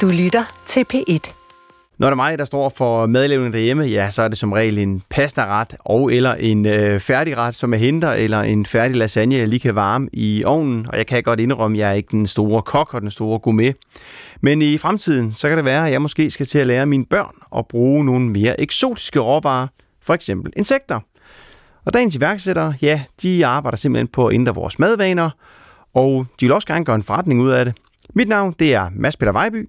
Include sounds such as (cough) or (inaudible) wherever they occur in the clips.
Du lytter til P1. Når det er mig, der står for madlavning derhjemme, ja, så er det som regel en pastaret og eller en øh, færdigret, som er henter, eller en færdig lasagne, jeg lige kan varme i ovnen. Og jeg kan godt indrømme, at jeg er ikke den store kok og den store gourmet. Men i fremtiden, så kan det være, at jeg måske skal til at lære mine børn at bruge nogle mere eksotiske råvarer, for eksempel insekter. Og dagens iværksættere, ja, de arbejder simpelthen på at ændre vores madvaner, og de vil også gerne gøre en forretning ud af det. Mit navn, det er Mads Peter Vejby.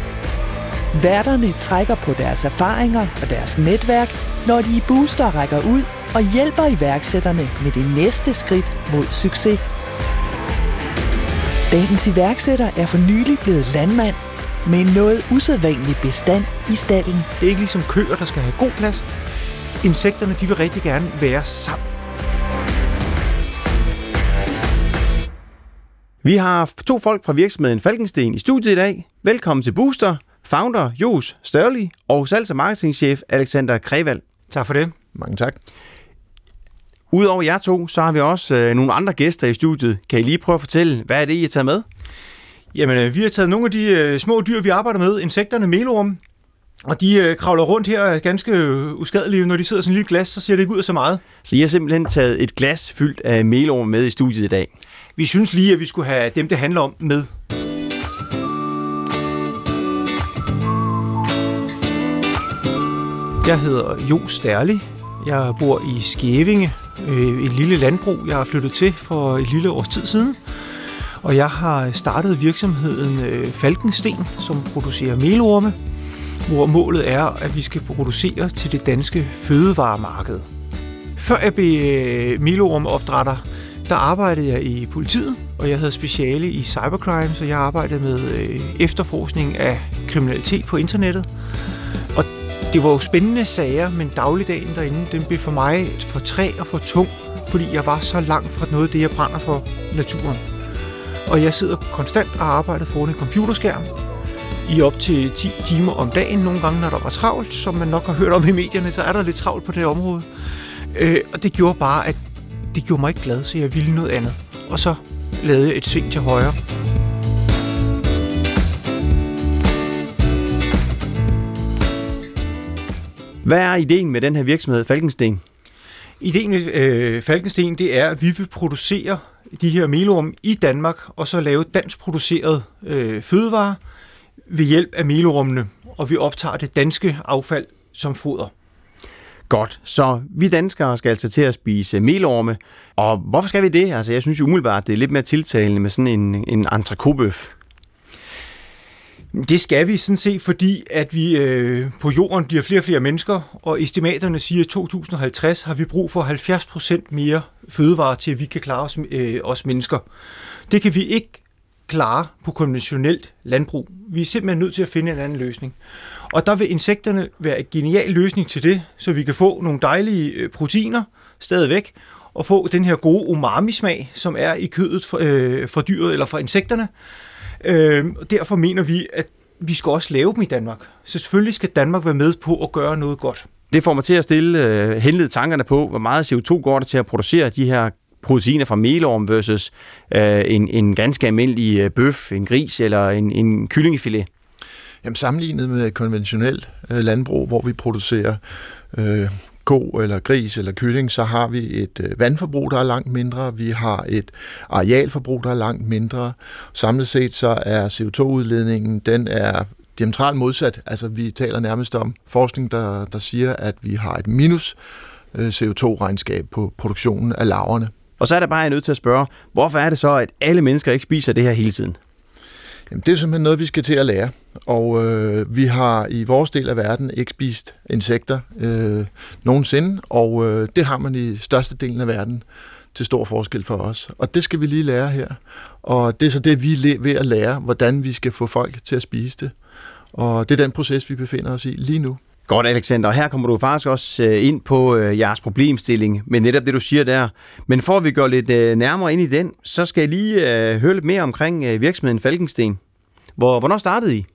Værterne trækker på deres erfaringer og deres netværk, når de i Booster rækker ud og hjælper iværksætterne med det næste skridt mod succes. Dagens iværksætter er for nylig blevet landmand med en noget usædvanlig bestand i stallen. Det er ikke ligesom køer, der skal have god plads. Insekterne de vil rigtig gerne være sammen. Vi har to folk fra virksomheden Falkensten i studiet i dag. Velkommen til Booster, founder Jos Størli og salgs- og marketingchef Alexander Krevald. Tak for det. Mange tak. Udover jer to, så har vi også øh, nogle andre gæster i studiet. Kan I lige prøve at fortælle, hvad er det, I har taget med? Jamen, øh, vi har taget nogle af de øh, små dyr, vi arbejder med, insekterne, melorm, og de øh, kravler rundt her ganske øh, uskadelige. Når de sidder i sådan en lille glas, så ser det ikke ud af så meget. Så I har simpelthen taget et glas fyldt af melorm med i studiet i dag. Vi synes lige, at vi skulle have dem, det handler om, med. Jeg hedder Jo Stærli. Jeg bor i Skævinge, øh, et lille landbrug, jeg har flyttet til for et lille års tid siden. Og jeg har startet virksomheden øh, Falkensten, som producerer melorme, hvor målet er, at vi skal producere til det danske fødevaremarked. Før jeg blev øh, melormeopdrætter, der arbejdede jeg i politiet, og jeg havde speciale i cybercrime, så jeg arbejdede med efterforskning af kriminalitet på internettet. Og det var jo spændende sager, men dagligdagen derinde, den blev for mig for træ og for tung, fordi jeg var så langt fra noget af det, jeg brænder for naturen. Og jeg sidder konstant og arbejder foran en computerskærm i op til 10 timer om dagen. Nogle gange, når der var travlt, som man nok har hørt om i medierne, så er der lidt travlt på det område. Øh, og det gjorde bare, at det gjorde mig ikke glad, så jeg ville noget andet. Og så lavede jeg et sving til højre. Hvad er ideen med den her virksomhed, Falkensten? Ideen med øh, Falkensten, det er, at vi vil producere de her melorm i Danmark, og så lave dansk produceret øh, fødevarer ved hjælp af melormene, og vi optager det danske affald som foder. Godt, så vi danskere skal altså til at spise melorme, og hvorfor skal vi det? Altså, jeg synes jo umiddelbart, det er lidt mere tiltalende med sådan en, en entrecôtebøf. Det skal vi sådan set, fordi at vi øh, på jorden bliver flere og flere mennesker, og estimaterne siger, at i 2050 har vi brug for 70% mere fødevarer til, at vi kan klare os, øh, os mennesker. Det kan vi ikke klare på konventionelt landbrug. Vi er simpelthen nødt til at finde en anden løsning. Og der vil insekterne være en genial løsning til det, så vi kan få nogle dejlige øh, proteiner stadigvæk, og få den her gode umami-smag, som er i kødet for, øh, for dyret eller for insekterne. Øh, derfor mener vi, at vi skal også lave dem i Danmark. Så selvfølgelig skal Danmark være med på at gøre noget godt. Det får mig til at stille øh, henlede tankerne på, hvor meget CO2 går der til at producere de her proteiner fra melorm versus øh, en, en ganske almindelig øh, bøf, en gris eller en, en kyllingefilet. Jamen sammenlignet med konventionelt øh, landbrug, hvor vi producerer øh, ko eller gris eller kylling, så har vi et øh, vandforbrug, der er langt mindre. Vi har et arealforbrug, der er langt mindre. Samlet set så er CO2-udledningen, den er diametralt modsat. Altså vi taler nærmest om forskning, der, der siger, at vi har et minus øh, CO2-regnskab på produktionen af laverne. Og så er der bare jeg nødt til at spørge, hvorfor er det så, at alle mennesker ikke spiser det her hele tiden? Jamen, det er simpelthen noget, vi skal til at lære. Og øh, vi har i vores del af verden ikke spist insekter øh, nogensinde, og øh, det har man i største delen af verden til stor forskel for os. Og det skal vi lige lære her. Og det er så det, vi er ved at lære, hvordan vi skal få folk til at spise det. Og det er den proces, vi befinder os i lige nu. Godt, Alexander. Og her kommer du faktisk også øh, ind på øh, jeres problemstilling med netop det, du siger der. Men for at vi går lidt øh, nærmere ind i den, så skal jeg lige øh, høre lidt mere omkring øh, virksomheden Falkensten. Hvor, hvornår startede I?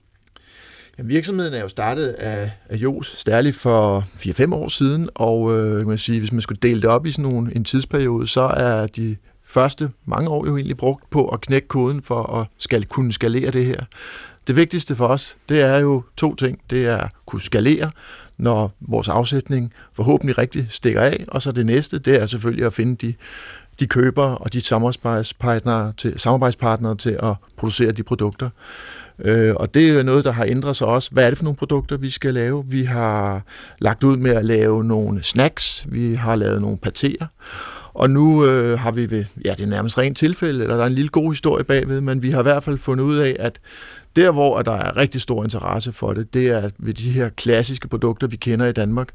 Ja, virksomheden er jo startet af, af Jos Stærlig for 4-5 år siden, og øh, man sige, hvis man skulle dele det op i sådan nogle, en tidsperiode, så er de første mange år jo egentlig brugt på at knække koden for at skal kunne skalere det her. Det vigtigste for os, det er jo to ting. Det er at kunne skalere, når vores afsætning forhåbentlig rigtig stikker af, og så det næste, det er selvfølgelig at finde de, de købere og de samarbejdspartnere til, samarbejdspartnere til at producere de produkter. Øh, og det er jo noget, der har ændret sig også. Hvad er det for nogle produkter, vi skal lave? Vi har lagt ud med at lave nogle snacks, vi har lavet nogle patéer, og nu øh, har vi ved, ja, det er nærmest rent tilfælde, eller der er en lille god historie bagved, men vi har i hvert fald fundet ud af, at der, hvor der er rigtig stor interesse for det, det er ved de her klassiske produkter, vi kender i Danmark.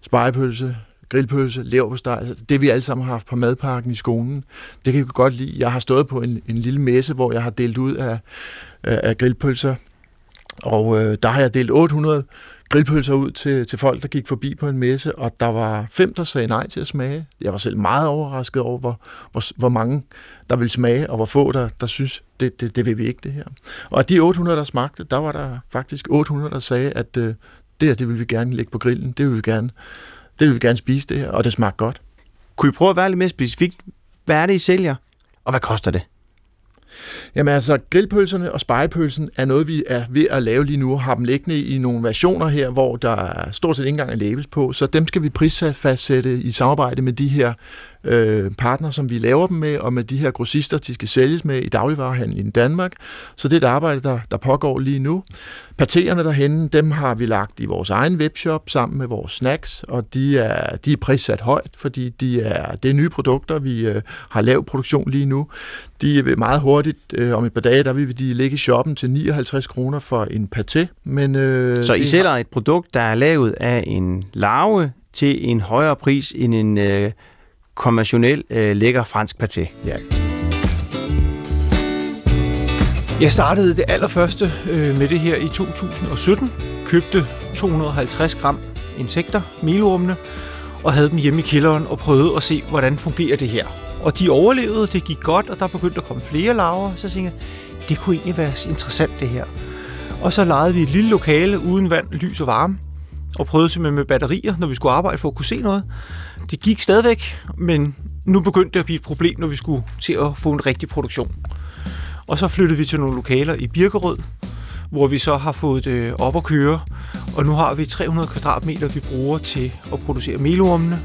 Spejepølse, grillpølse, leverpostej, altså det vi alle sammen har haft på madparken i skolen. Det kan vi godt lide. Jeg har stået på en, en lille messe, hvor jeg har delt ud af, af, af grillpølser, og øh, der har jeg delt 800 grillpølser ud til, til folk, der gik forbi på en messe, og der var fem, der sagde nej til at smage. Jeg var selv meget overrasket over, hvor, hvor, hvor mange, der ville smage, og hvor få, der, der synes, det, det, det vil vi ikke, det her. Og af de 800, der smagte, der var der faktisk 800, der sagde, at øh, det her, det vil vi gerne lægge på grillen, det vil vi gerne, det vil vi gerne spise det her, og det smagte godt. Kunne I prøve at være lidt mere specifikt? Hvad er det, I sælger? Og hvad koster det? Jamen altså, grillpølserne og spejepølsen er noget, vi er ved at lave lige nu, og har dem liggende i nogle versioner her, hvor der stort set ikke engang er labels på, så dem skal vi prisfastsætte i samarbejde med de her øh, partner, som vi laver dem med, og med de her grossister, de skal sælges med i dagligvarehandlen i Danmark. Så det er et arbejde, der, der pågår lige nu. Partererne derhenne, dem har vi lagt i vores egen webshop sammen med vores snacks, og de er, de er prissat højt, fordi de er, det er nye produkter, vi øh, har lavet produktion lige nu. De vil meget hurtigt, øh, om et par dage, der vil de ligge i shoppen til 59 kroner for en paté. Men, øh, Så I sælger har... et produkt, der er lavet af en larve til en højere pris end en øh, konventionel øh, lækker fransk paté. Ja. Jeg startede det allerførste øh, med det her i 2017. Købte 250 gram insekter, melormene, og havde dem hjemme i kælderen og prøvede at se, hvordan fungerer det her. Og de overlevede, det gik godt, og der begyndte at komme flere larver. Så tænkte jeg, det kunne egentlig være interessant det her. Og så lejede vi et lille lokale uden vand, lys og varme, og prøvede simpelthen med batterier, når vi skulle arbejde for at kunne se noget. Det gik stadigvæk, men nu begyndte det at blive et problem, når vi skulle til at få en rigtig produktion. Og så flyttede vi til nogle lokaler i Birkerød, hvor vi så har fået det op at køre. Og nu har vi 300 kvadratmeter, vi bruger til at producere melormene.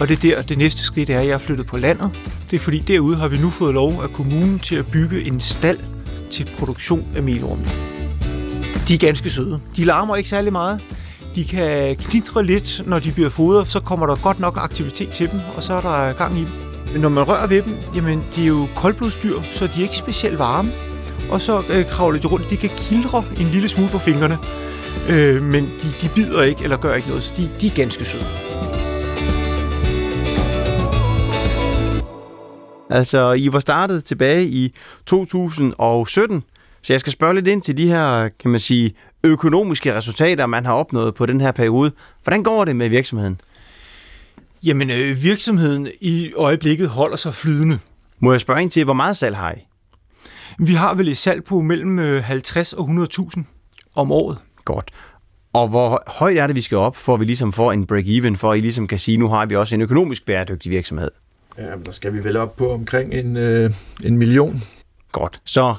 Og det er der, det næste skridt er, at jeg er flyttet på landet. Det er fordi derude har vi nu fået lov af kommunen til at bygge en stald til produktion af melormene. De er ganske søde. De larmer ikke særlig meget. De kan knitre lidt, når de bliver fodret, så kommer der godt nok aktivitet til dem, og så er der gang i dem. Men når man rører ved dem, jamen de er jo koldblodsdyr, så de er ikke specielt varme. Og så øh, kravler de rundt. De kan kildre en lille smule på fingrene, øh, men de, de bider ikke eller gør ikke noget, så de, de er ganske søde. Altså, I var startet tilbage i 2017, så jeg skal spørge lidt ind til de her, kan man sige, økonomiske resultater, man har opnået på den her periode. Hvordan går det med virksomheden? Jamen, øh, virksomheden i øjeblikket holder sig flydende. Må jeg spørge ind til, hvor meget salg har I? Vi har vel et salg på mellem 50 øh, og 100.000 om året. Godt. Og hvor højt er det, vi skal op, for at vi ligesom får en break-even, for at I ligesom kan sige, nu har vi også en økonomisk bæredygtig virksomhed? Jamen, der skal vi vel op på omkring en, øh, en million. Godt. Så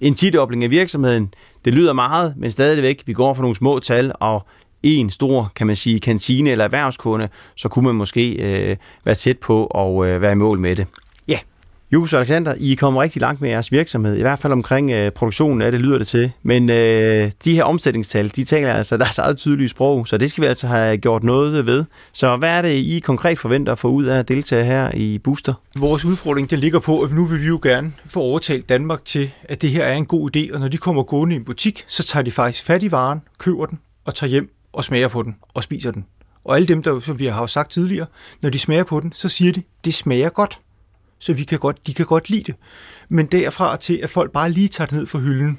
en tidobling af virksomheden, det lyder meget, men stadigvæk, vi går for nogle små tal, og en stor, kan man sige, kantine eller erhvervskunde, så kunne man måske øh, være tæt på at øh, være i mål med det. Jus Alexander, I kommer rigtig langt med jeres virksomhed, i hvert fald omkring øh, produktionen af det, lyder det til. Men øh, de her omsætningstal, de taler altså deres eget tydelige sprog, så det skal vi altså have gjort noget ved. Så hvad er det, I konkret forventer at få ud af at deltage her i Booster? Vores udfordring, den ligger på, at nu vil vi jo gerne få overtalt Danmark til, at det her er en god idé, og når de kommer gående i en butik, så tager de faktisk fat i varen, køber den og tager hjem og smager på den og spiser den. Og alle dem, der, som vi har sagt tidligere, når de smager på den, så siger de, det smager godt. Så vi kan godt, de kan godt lide det. Men derfra til, at folk bare lige tager det ned fra hylden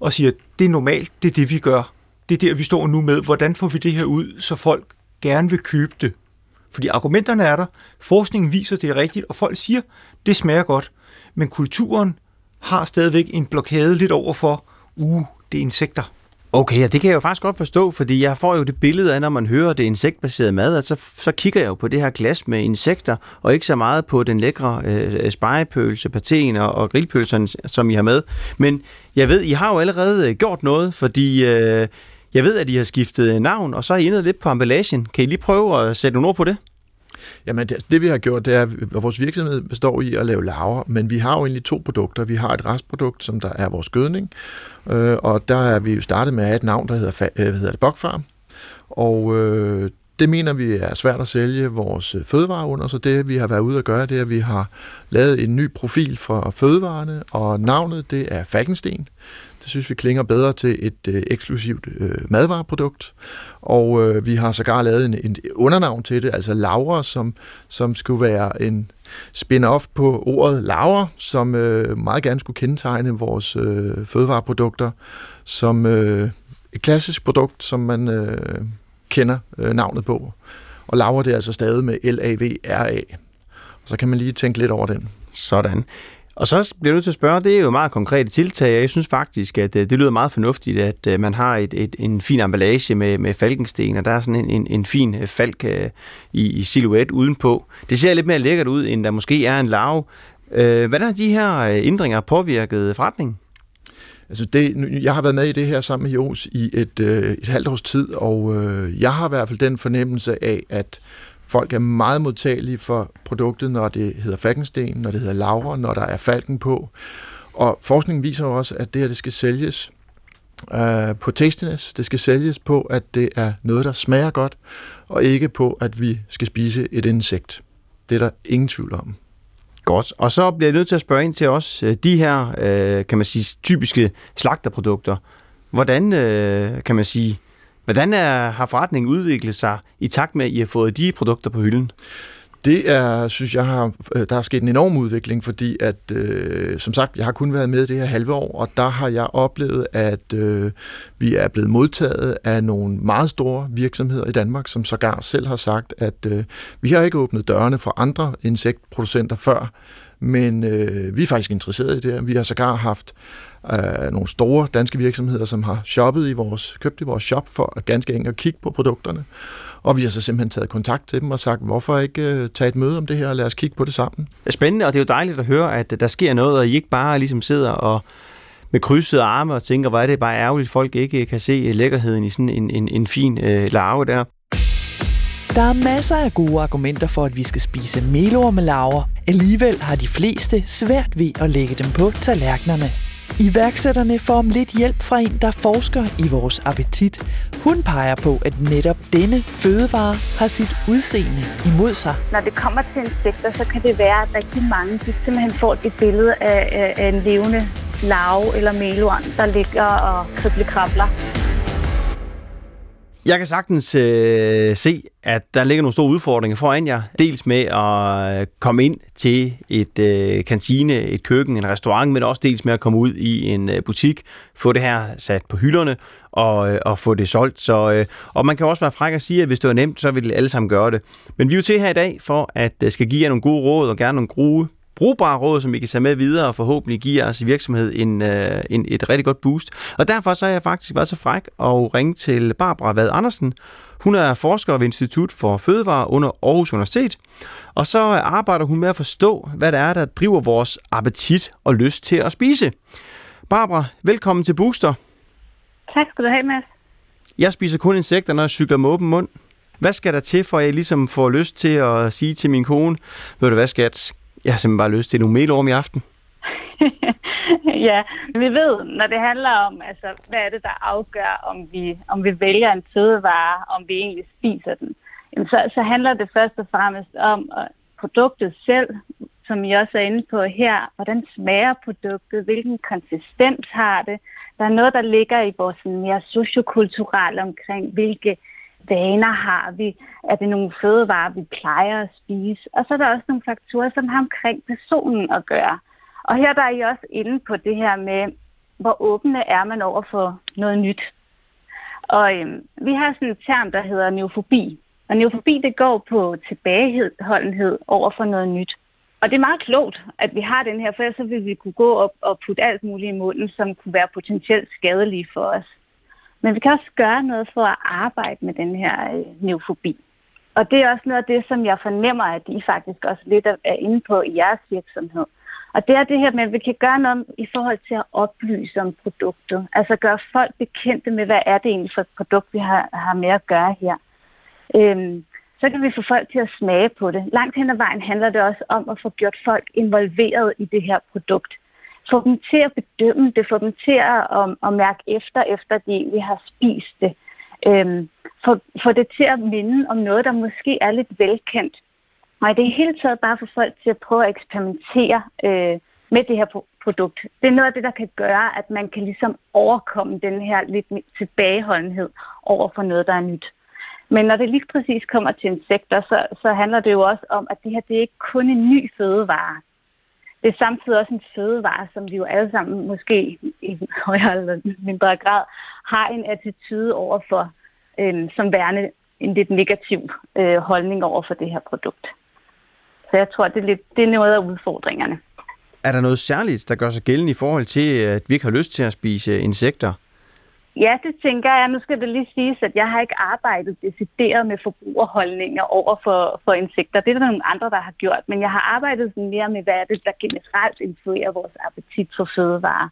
og siger, det er normalt, det er det, vi gør. Det er der, vi står nu med. Hvordan får vi det her ud, så folk gerne vil købe det? Fordi argumenterne er der, forskningen viser, det er rigtigt, og folk siger, det smager godt. Men kulturen har stadigvæk en blokade lidt over for, uh, det er insekter. Okay, ja, det kan jeg jo faktisk godt forstå, fordi jeg får jo det billede af, når man hører det insektbaserede mad, at så, så kigger jeg jo på det her glas med insekter, og ikke så meget på den lækre øh, spejepølse, patéen og, og grillpølserne, som I har med. Men jeg ved, I har jo allerede øh, gjort noget, fordi øh, jeg ved, at I har skiftet navn, og så har I ændret lidt på emballagen. Kan I lige prøve at sætte nogle ord på det? Jamen, det, det vi har gjort, det er, at vores virksomhed består i at lave laver, men vi har jo egentlig to produkter. Vi har et restprodukt, som der er vores gødning, øh, og der er vi jo startet med at have et navn, der hedder, øh, hedder det, Bokfarm. Og øh, det mener vi er svært at sælge vores øh, fødevarer under, så det vi har været ude at gøre, det er, at vi har lavet en ny profil for fødevarene, og navnet det er Falkensten. Det synes vi klinger bedre til et øh, eksklusivt øh, madvareprodukt. Og øh, vi har sågar lavet en, en undernavn til det, altså Laura, som, som skulle være en spin-off på ordet Laura, som øh, meget gerne skulle kendetegne vores øh, fødevareprodukter som øh, et klassisk produkt, som man øh, kender øh, navnet på. Og Laura, det er altså stadig med L-A-V-R-A. Og så kan man lige tænke lidt over den. Sådan. Og så bliver jeg nødt til at spørge, det er jo meget konkrete tiltag, og jeg synes faktisk, at øh, det lyder meget fornuftigt, at øh, man har et, et, en fin emballage med, med falkensten, og der er sådan en, en, en fin øh, falk i, i silhuet udenpå. Det ser lidt mere lækkert ud, end der måske er en lav. Hvordan har de her ændringer påvirket forretningen? Altså det, jeg har været med i det her sammen med Jos i et, et halvt års tid, og jeg har i hvert fald den fornemmelse af, at Folk er meget modtagelige for produktet, når det hedder Falkensten, når det hedder laver, når der er falken på. Og forskningen viser jo også, at det her det skal sælges øh, på tastiness. Det skal sælges på, at det er noget, der smager godt, og ikke på, at vi skal spise et insekt. Det er der ingen tvivl om. Godt. Og så bliver jeg nødt til at spørge ind til os øh, de her, øh, kan man sige, typiske slagterprodukter. Hvordan, øh, kan man sige, Hvordan er, har forretningen udviklet sig i takt med, at I har fået de produkter på hylden? Det er, synes jeg, har, øh, der er sket en enorm udvikling, fordi at, øh, som sagt, jeg har kun været med det her halve år, og der har jeg oplevet, at øh, vi er blevet modtaget af nogle meget store virksomheder i Danmark, som sågar selv har sagt, at øh, vi har ikke åbnet dørene for andre insektproducenter før, men øh, vi er faktisk interesserede i det her. Vi har sågar haft øh, nogle store danske virksomheder, som har shoppet i vores, købt i vores shop for at ganske enkelt at kigge på produkterne. Og vi har så simpelthen taget kontakt til dem og sagt, hvorfor ikke øh, tage et møde om det her, og lad os kigge på det sammen. Det er spændende, og det er jo dejligt at høre, at øh, der sker noget, og I ikke bare ligesom sidder og med krydsede arme og tænker, hvor er det bare ærgerligt, at folk ikke kan se lækkerheden i sådan en, en, en fin øh, larve der. Der er masser af gode argumenter for, at vi skal spise melormelaver. Alligevel har de fleste svært ved at lægge dem på tallerkenerne. Iværksætterne får om lidt hjælp fra en, der forsker i vores appetit. Hun peger på, at netop denne fødevare har sit udseende imod sig. Når det kommer til insekter, så kan det være, at rigtig mange de simpelthen får et billede af, af en levende larve eller melorm, der ligger og kribler. Jeg kan sagtens øh, se, at der ligger nogle store udfordringer foran jer. Dels med at øh, komme ind til et øh, kantine, et køkken, en restaurant, men også dels med at komme ud i en øh, butik, få det her sat på hylderne og, øh, og få det solgt. Så, øh, og man kan også være fræk at sige, at hvis det var nemt, så ville alle sammen gøre det. Men vi er jo til her i dag for at øh, skal give jer nogle gode råd og gerne nogle gode brugbare råd, som I kan tage med videre og forhåbentlig give jeres virksomhed en, øh, en, et rigtig godt boost. Og derfor så har jeg faktisk været så fræk og ringe til Barbara Vad Andersen. Hun er forsker ved Institut for Fødevare under Aarhus Universitet, og så arbejder hun med at forstå, hvad det er, der driver vores appetit og lyst til at spise. Barbara, velkommen til Booster. Tak skal du have, Mads. Jeg spiser kun insekter, når jeg cykler med åben mund. Hvad skal der til, for at jeg ligesom får lyst til at sige til min kone, ved du hvad skat, jeg har simpelthen bare lyst til nogle melorm i aften. (laughs) ja, vi ved, når det handler om, altså, hvad er det, der afgør, om vi, om vi vælger en fødevare, om vi egentlig spiser den, jamen, så, så handler det først og fremmest om øh, produktet selv, som I også er inde på her. Hvordan smager produktet? Hvilken konsistens har det? Der er noget, der ligger i vores mere sociokulturelle omkring, hvilke vaner har vi? Er det nogle fødevarer, vi plejer at spise? Og så er der også nogle faktorer, som har omkring personen at gøre. Og her der er I også inde på det her med, hvor åbne er man over for noget nyt. Og øhm, vi har sådan en term, der hedder neofobi. Og neofobi, det går på tilbageholdenhed over for noget nyt. Og det er meget klogt, at vi har den her, for så vil vi kunne gå op og putte alt muligt i munden, som kunne være potentielt skadelige for os. Men vi kan også gøre noget for at arbejde med den her øh, neofobi. Og det er også noget af det, som jeg fornemmer, at I faktisk også lidt er inde på i jeres virksomhed. Og det er det her med, at vi kan gøre noget i forhold til at oplyse om produktet. Altså gøre folk bekendte med, hvad er det egentlig for et produkt, vi har, har med at gøre her. Øhm, så kan vi få folk til at smage på det. Langt hen ad vejen handler det også om at få gjort folk involveret i det her produkt. Få dem til at bedømme det, få dem til at, at, at mærke efter, efter de vi har spist det. Øhm, få, få det til at minde om noget, der måske er lidt velkendt. Og i det hele taget bare få folk til at prøve at eksperimentere øh, med det her produkt. Det er noget af det, der kan gøre, at man kan ligesom overkomme den her lidt tilbageholdenhed over for noget, der er nyt. Men når det lige præcis kommer til insekter, så, så handler det jo også om, at det her det er ikke kun en ny fødevare. Det er samtidig også en fødevare, som vi jo alle sammen måske i højere eller mindre grad har en attitude overfor, øh, som værende en lidt negativ øh, holdning over for det her produkt. Så jeg tror, det er, lidt, det er noget af udfordringerne. Er der noget særligt, der gør sig gældende i forhold til, at vi ikke har lyst til at spise insekter? Ja, det tænker jeg. Nu skal det lige siges, at jeg har ikke arbejdet decideret med forbrugerholdninger over for, for insekter. Det er der nogle andre, der har gjort. Men jeg har arbejdet sådan mere med, hvad er det, der generelt influerer vores appetit for fødevarer.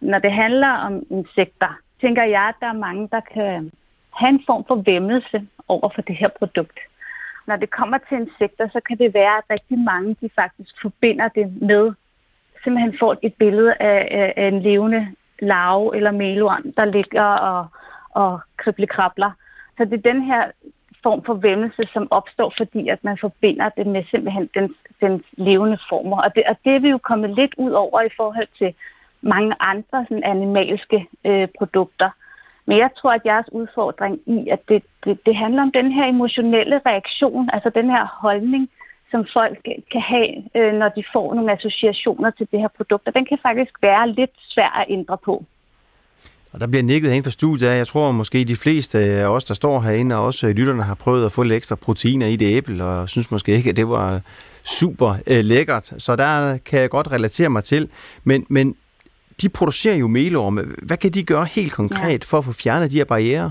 Når det handler om insekter, tænker jeg, at der er mange, der kan have en form for vemmelse over for det her produkt. Når det kommer til insekter, så kan det være, at rigtig mange de faktisk forbinder det med simpelthen får et billede af, af en levende larve eller melorm, der ligger og, og kriblekrabler. Så det er den her form for vemmelse, som opstår, fordi at man forbinder det med simpelthen den, den levende former. Og det, og det er vi jo kommet lidt ud over i forhold til mange andre sådan animalske øh, produkter. Men jeg tror, at jeres udfordring i, at det, det, det handler om den her emotionelle reaktion, altså den her holdning, som folk kan have, øh, når de får nogle associationer til det her produkt. Og den kan faktisk være lidt svær at ændre på. Og der bliver nikket hen for studiet. Jeg tror måske de fleste af os, der står herinde, og også lytterne har prøvet at få lidt ekstra proteiner i det æble, og synes måske ikke, at det var super øh, lækkert. Så der kan jeg godt relatere mig til. Men, men de producerer jo melorme. Hvad kan de gøre helt konkret ja. for at få fjernet de her barriere?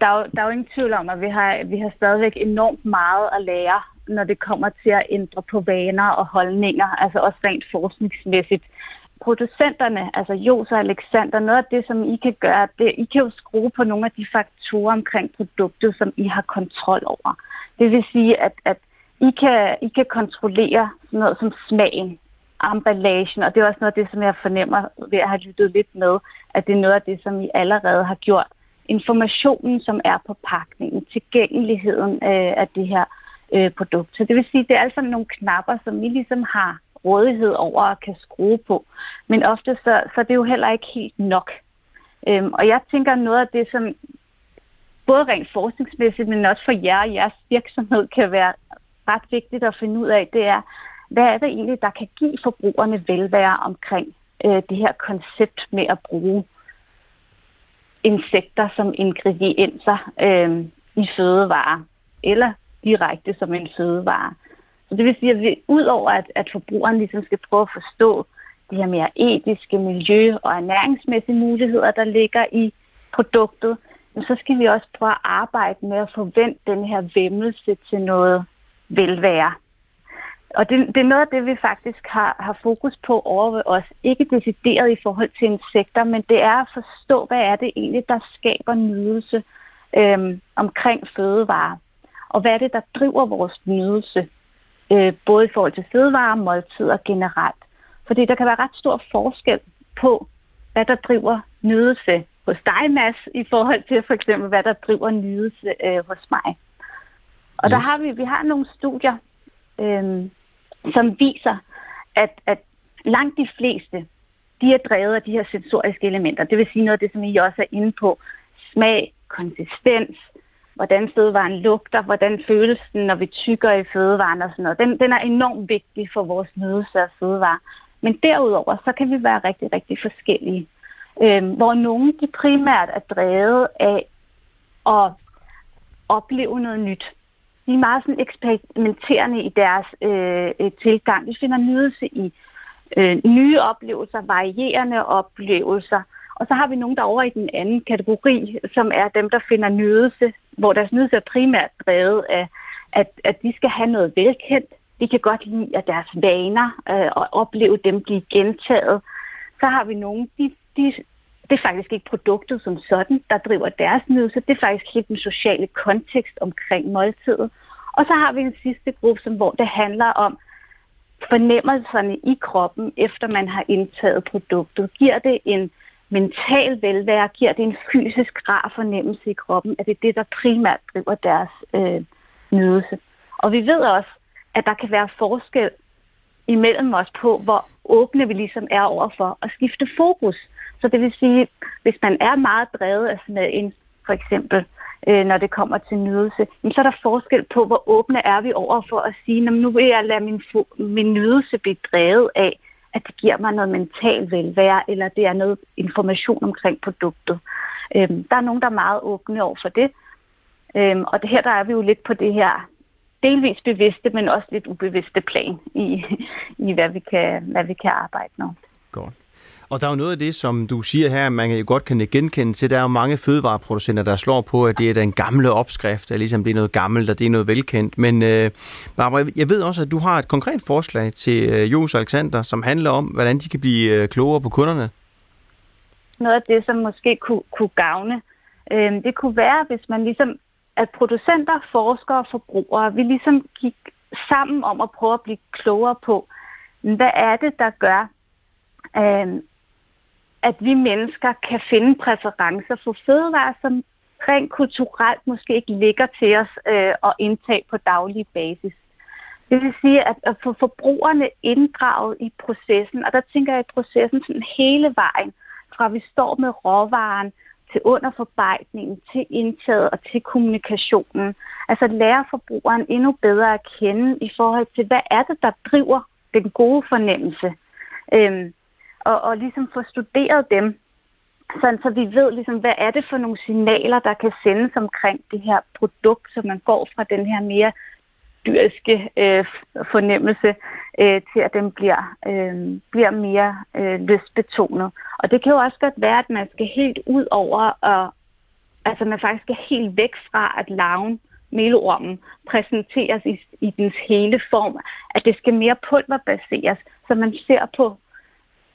Der er, jo, der er jo ingen tvivl om, at vi har, vi har stadigvæk enormt meget at lære når det kommer til at ændre på vaner og holdninger, altså også rent forskningsmæssigt. Producenterne, altså Jos og Alexander, noget af det, som I kan gøre, det, I kan jo skrue på nogle af de faktorer omkring produktet, som I har kontrol over. Det vil sige, at, at I, kan, I kan kontrollere sådan noget som smagen, emballagen, og det er også noget af det, som jeg fornemmer ved at have lyttet lidt med, at det er noget af det, som I allerede har gjort. Informationen, som er på pakningen, tilgængeligheden øh, af det her øh, produkt. Så det vil sige, det er altså nogle knapper, som vi ligesom har rådighed over at kan skrue på. Men ofte så, så det er jo heller ikke helt nok. Øhm, og jeg tænker noget af det, som både rent forskningsmæssigt, men også for jer og jeres virksomhed kan være ret vigtigt at finde ud af, det er, hvad er det egentlig, der kan give forbrugerne velvære omkring øh, det her koncept med at bruge insekter som ingredienser øh, i fødevarer, eller direkte som en fødevare. Så det vil sige, at vi, udover at, at forbrugeren ligesom skal prøve at forstå de her mere etiske, miljø- og ernæringsmæssige muligheder, der ligger i produktet, så skal vi også prøve at arbejde med at forvente den her vemmelse til noget velvære. Og det, det er noget af det, vi faktisk har, har fokus på over ved os. Ikke decideret i forhold til insekter, men det er at forstå, hvad er det egentlig, der skaber nydelse øhm, omkring fødevarer og hvad er det, der driver vores nydelse, øh, både i forhold til fødevare, måltider generelt. Fordi der kan være ret stor forskel på, hvad der driver nydelse hos dig, Mads, i forhold til for eksempel, hvad der driver nydelse øh, hos mig. Og yes. der har vi, vi har nogle studier, øh, som viser, at, at langt de fleste, de er drevet af de her sensoriske elementer. Det vil sige noget af det, som I også er inde på. Smag, konsistens, hvordan fødevaren lugter, hvordan føles den, når vi tykker i fødevaren og sådan noget. Den, den er enormt vigtig for vores nydelse af fødevare. Men derudover, så kan vi være rigtig, rigtig forskellige. Øhm, hvor nogle de primært er drevet af at opleve noget nyt. De er meget sådan eksperimenterende i deres øh, øh tilgang. De finder nydelse i øh, nye oplevelser, varierende oplevelser. Og så har vi nogen der over i den anden kategori, som er dem, der finder nydelse, hvor deres nydelse er primært drevet af, at, at de skal have noget velkendt. De kan godt lide at deres vaner øh, og opleve dem blive gentaget. Så har vi nogen, de, de, det er faktisk ikke produktet som sådan, der driver deres nydelse. Det er faktisk helt den sociale kontekst omkring måltidet. Og så har vi en sidste gruppe, som, hvor det handler om fornemmelserne i kroppen, efter man har indtaget produktet. Giver det en mental velvære, giver det en fysisk rar fornemmelse i kroppen, at det er det, der primært driver deres øh, nydelse. Og vi ved også, at der kan være forskel imellem os på, hvor åbne vi ligesom er over for at skifte fokus. Så det vil sige, hvis man er meget drevet af en for eksempel, øh, når det kommer til nydelse, så er der forskel på, hvor åbne er vi over for at sige, nu vil jeg lade min, min nydelse blive drevet af, at det giver mig noget mental velvære, eller det er noget information omkring produktet. Øhm, der er nogen, der er meget åbne over for det. Øhm, og det her, der er vi jo lidt på det her delvis bevidste, men også lidt ubevidste plan i, (laughs) i hvad, vi kan, hvad vi kan arbejde med. Godt. Og der er jo noget af det, som du siger her, man jo godt kan genkende til. Der er jo mange fødevareproducenter, der slår på, at det er den gamle opskrift, at ligesom det er noget gammelt, og det er noget velkendt. Men øh, Barbara, jeg ved også, at du har et konkret forslag til øh, Jos Alexander, som handler om, hvordan de kan blive øh, klogere på kunderne. Noget af det, som måske kunne, kunne gavne, øh, det kunne være, hvis man ligesom, at producenter, forskere og forbrugere, vi ligesom gik sammen om at prøve at blive klogere på, hvad er det, der gør, øh, at vi mennesker kan finde præferencer for fødevarer, som rent kulturelt måske ikke ligger til os øh, at indtage på daglig basis. Det vil sige, at, at få forbrugerne inddraget i processen, og der tænker jeg i processen sådan hele vejen, fra vi står med råvaren til underforarbejdningen, til indtaget og til kommunikationen. Altså lære forbrugeren endnu bedre at kende i forhold til, hvad er det, der driver den gode fornemmelse. Øhm, og, og ligesom få studeret dem, sådan så vi ved, ligesom, hvad er det for nogle signaler, der kan sendes omkring det her produkt, så man går fra den her mere dyriske øh, fornemmelse øh, til, at den bliver, øh, bliver mere øh, lystbetonet. Og det kan jo også godt være, at man skal helt ud over, og, altså man faktisk skal helt væk fra, at laven melormen præsenteres i, i dens hele form, at det skal mere pulverbaseres, så man ser på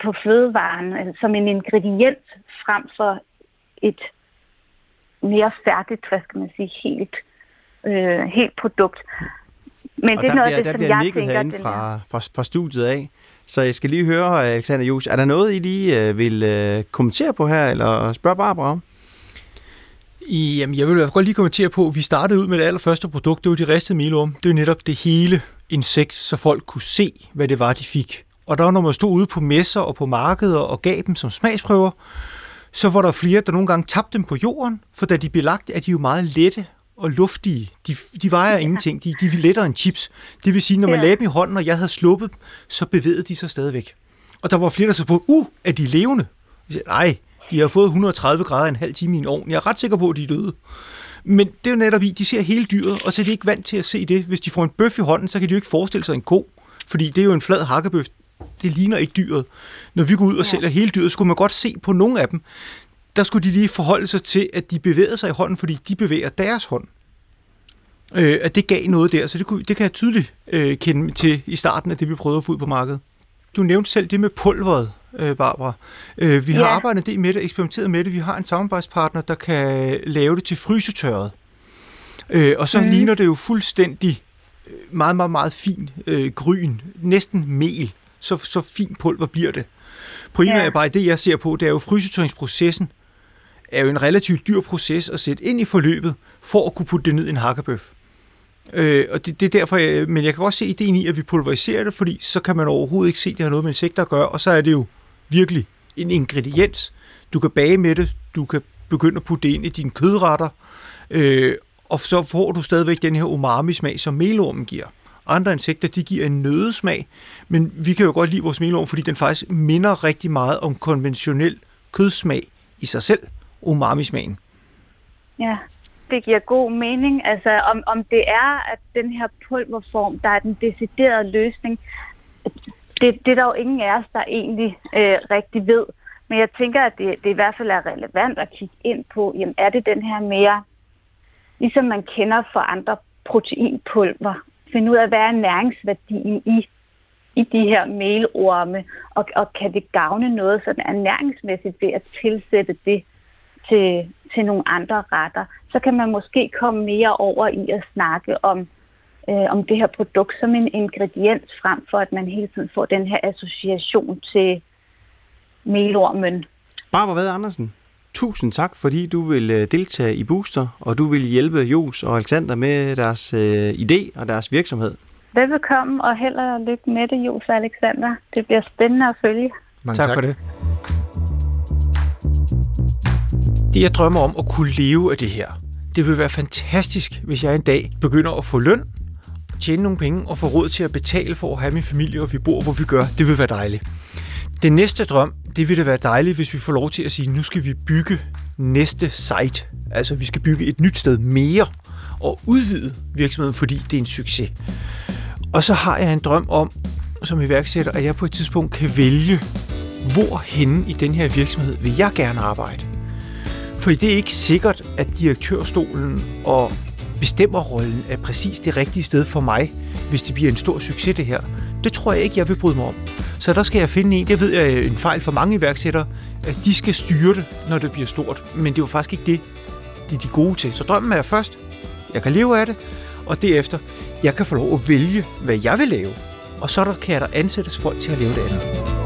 på fødevaren altså som en ingrediens frem for et mere færdigt, hvad skal man sige, helt, øh, helt produkt. Men og det er noget bliver, af det, som jeg tænker... Der fra, fra, fra studiet af. Så jeg skal lige høre, Alexander Jus, er der noget, I lige øh, vil øh, kommentere på her, eller spørge Barbara om? Jamen, jeg vil i hvert fald godt lige kommentere på, at vi startede ud med det allerførste produkt, det var de ristede melorm. Det er jo netop det hele insekt, så folk kunne se, hvad det var, de fik. Og der, når man stod ude på messer og på markeder og gav dem som smagsprøver, så var der flere, der nogle gange tabte dem på jorden, for da de blev lagt, er de jo meget lette og luftige. De, de vejer ja. ingenting. De, de er lettere end chips. Det vil sige, når man ja. lagde dem i hånden, og jeg havde sluppet så bevægede de sig stadigvæk. Og der var flere, der så på, uh, er de levende? Jeg sagde, Nej, de har fået 130 grader en halv time i en ovn. Jeg er ret sikker på, at de er døde. Men det er jo netop i, de ser hele dyret, og så er de ikke vant til at se det. Hvis de får en bøf i hånden, så kan de jo ikke forestille sig en ko. Fordi det er jo en flad hakkebøf det ligner ikke dyret. Når vi går ud og ja. sælger hele dyret, skulle man godt se på nogle af dem, der skulle de lige forholde sig til, at de bevæger sig i hånden, fordi de bevæger deres hånd. Øh, at det gav noget der, så det, kunne, det kan jeg tydeligt øh, kende til i starten af det, vi prøvede at få ud på markedet. Du nævnte selv det med pulveret, øh, Barbara. Øh, vi har ja. arbejdet det med det, eksperimenteret med det. Vi har en samarbejdspartner, der kan lave det til frysetørret. Øh, og så mm. ligner det jo fuldstændig øh, meget, meget, meget fin øh, gryn, næsten mel så, så fin pulver bliver det. Primært ja. bare det, jeg ser på, det er jo frysetøringsprocessen er jo en relativt dyr proces at sætte ind i forløbet, for at kunne putte det ned i en hakkebøf. Øh, og det, det er derfor, jeg, men jeg kan også se ideen i, at vi pulveriserer det, fordi så kan man overhovedet ikke se, at det har noget med insekter at gøre, og så er det jo virkelig en ingrediens. Du kan bage med det, du kan begynde at putte det ind i dine kødretter, øh, og så får du stadigvæk den her umami-smag, som melormen giver. Andre insekter, de giver en nødesmag, men vi kan jo godt lide vores melorm, fordi den faktisk minder rigtig meget om konventionel kødsmag i sig selv, umami-smagen. Ja, det giver god mening. Altså, om, om det er, at den her pulverform, der er den deciderede løsning, det, det er der jo ingen af os, der egentlig øh, rigtig ved. Men jeg tænker, at det, det i hvert fald er relevant at kigge ind på, jamen er det den her mere, ligesom man kender for andre proteinpulver, finde ud af, hvad er næringsværdien i, i de her melorme, og, og kan det gavne noget sådan ernæringsmæssigt ved at tilsætte det til, til nogle andre retter, så kan man måske komme mere over i at snakke om, øh, om det her produkt som en ingrediens, frem for at man hele tiden får den her association til melormen. Barbara Vade Andersen, tusind tak, fordi du vil øh, deltage i Booster, og du vil hjælpe Jos og Alexander med deres øh, idé og deres virksomhed. Velkommen, og held og lykke med det, Jos og Alexander. Det bliver spændende at følge. Mange tak, tak for det. Det, jeg drømmer om at kunne leve af det her, det vil være fantastisk, hvis jeg en dag begynder at få løn, tjene nogle penge og få råd til at betale for at have min familie, og vi bor, hvor vi gør. Det vil være dejligt. Den næste drøm, det ville være dejligt, hvis vi får lov til at sige, nu skal vi bygge næste site. Altså, vi skal bygge et nyt sted mere og udvide virksomheden, fordi det er en succes. Og så har jeg en drøm om, som iværksætter, at jeg på et tidspunkt kan vælge, hvor henne i den her virksomhed vil jeg gerne arbejde. For det er ikke sikkert, at direktørstolen og bestemmerrollen er præcis det rigtige sted for mig, hvis det bliver en stor succes det her. Det tror jeg ikke, jeg vil bryde mig om. Så der skal jeg finde en, det ved jeg er en fejl for mange iværksættere, at de skal styre det, når det bliver stort. Men det er jo faktisk ikke det, de er de gode til. Så drømmen er først, jeg kan leve af det, og derefter, jeg kan få lov at vælge, hvad jeg vil lave. Og så der kan der ansættes folk til at lave det andet.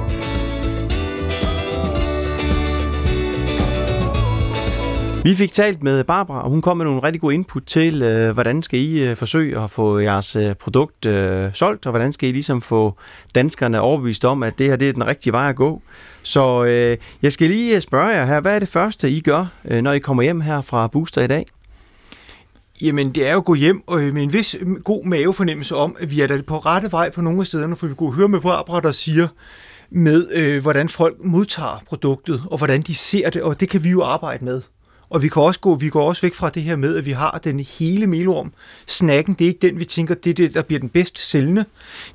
Vi fik talt med Barbara, og hun kom med nogle rigtig gode input til, øh, hvordan skal I øh, forsøge at få jeres øh, produkt øh, solgt, og hvordan skal I ligesom få danskerne overbevist om, at det her det er den rigtige vej at gå. Så øh, jeg skal lige øh, spørge jer her, hvad er det første, I gør, øh, når I kommer hjem her fra Booster i dag? Jamen, det er jo at gå hjem og øh, med en vis god mavefornemmelse om, at vi er da på rette vej på nogle af stederne, for vi kunne høre med Barbara, der siger, med øh, hvordan folk modtager produktet, og hvordan de ser det, og det kan vi jo arbejde med. Og vi kan også gå, vi går også væk fra det her med, at vi har den hele melorm. Snakken, det er ikke den, vi tænker, det er det, der bliver den bedst sælgende.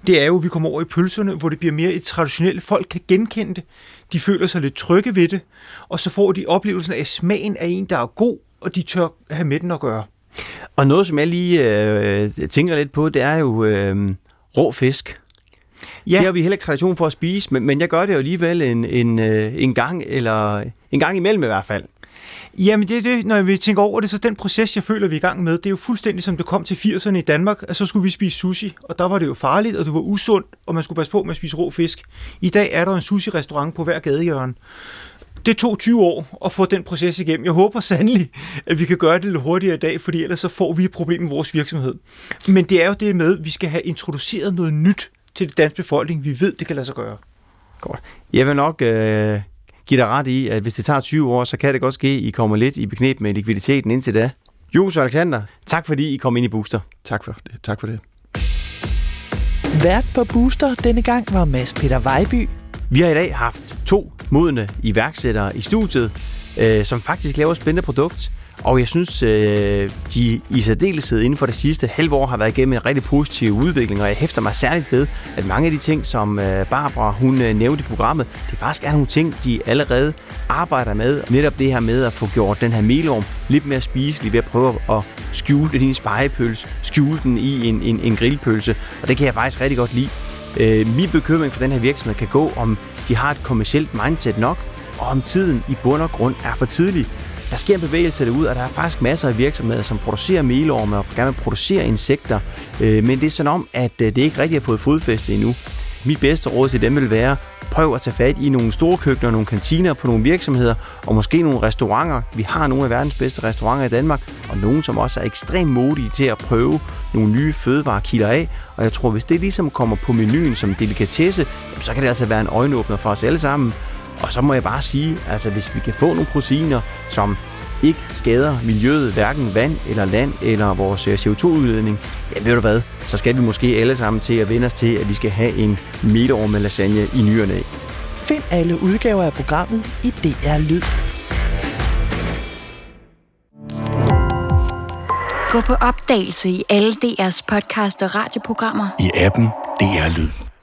Det er jo, at vi kommer over i pølserne, hvor det bliver mere et traditionelt. Folk kan genkende det. De føler sig lidt trygge ved det. Og så får de oplevelsen af, at smagen er en, der er god, og de tør have med den at gøre. Og noget, som jeg lige øh, tænker lidt på, det er jo øh, rå fisk. Ja. Det har vi heller ikke tradition for at spise, men, men jeg gør det jo alligevel en, en, øh, en gang, eller en gang imellem i hvert fald. Jamen det er det, når vi tænker over det, så den proces, jeg føler, vi er i gang med, det er jo fuldstændig som det kom til 80'erne i Danmark, at så skulle vi spise sushi, og der var det jo farligt, og det var usundt, og man skulle passe på med at spise rå fisk. I dag er der en sushi-restaurant på hver gadehjørne. Det tog 20 år at få den proces igennem. Jeg håber sandelig, at vi kan gøre det lidt hurtigere i dag, fordi ellers så får vi et problem med vores virksomhed. Men det er jo det med, at vi skal have introduceret noget nyt til den danske befolkning. Vi ved, det kan lade sig gøre. Godt. Jeg vil nok øh, give dig ret i, at hvis det tager 20 år, så kan det godt ske, at I kommer lidt i beknep med likviditeten indtil da. Jus og Alexander, tak fordi I kom ind i Booster. Tak for det. Tak for det. Vært på Booster denne gang var Mads Peter Vejby. Vi har i dag haft to modne iværksættere i studiet, øh, som faktisk laver et spændende produkt. Og jeg synes, øh, de i særdeleshed inden for det sidste halve år har været igennem en rigtig positiv udvikling, og jeg hæfter mig særligt ved, at mange af de ting, som øh, Barbara hun øh, nævnte i programmet, det faktisk er nogle ting, de allerede arbejder med. Netop det her med at få gjort den her melorm lidt mere spiselig ved at prøve at skjule den i en spejepølse, skjule den i en, en, en grillpølse, og det kan jeg faktisk rigtig godt lide. Øh, min bekymring for den her virksomhed kan gå, om de har et kommercielt mindset nok, og om tiden i bund og grund er for tidlig. Der sker en bevægelse derud, og der er faktisk masser af virksomheder, som producerer melorme og gerne vil producere insekter. Øh, men det er sådan om, at øh, det ikke rigtig har fået fodfæste endnu. Mit bedste råd til dem vil være, prøv at tage fat i nogle store køkkener, nogle kantiner på nogle virksomheder, og måske nogle restauranter. Vi har nogle af verdens bedste restauranter i Danmark, og nogle, som også er ekstremt modige til at prøve nogle nye fødevarekilder af. Og jeg tror, hvis det ligesom kommer på menuen som delikatesse, så kan det altså være en øjenåbner for os alle sammen. Og så må jeg bare sige, altså hvis vi kan få nogle proteiner, som ikke skader miljøet, hverken vand eller land eller vores øh, CO2-udledning, ja ved du hvad, så skal vi måske alle sammen til at vende os til, at vi skal have en meter med lasagne i nyerne. Find alle udgaver af programmet i DR Lyd. Gå på opdagelse i alle DR's podcast og radioprogrammer. I appen DR Lyd.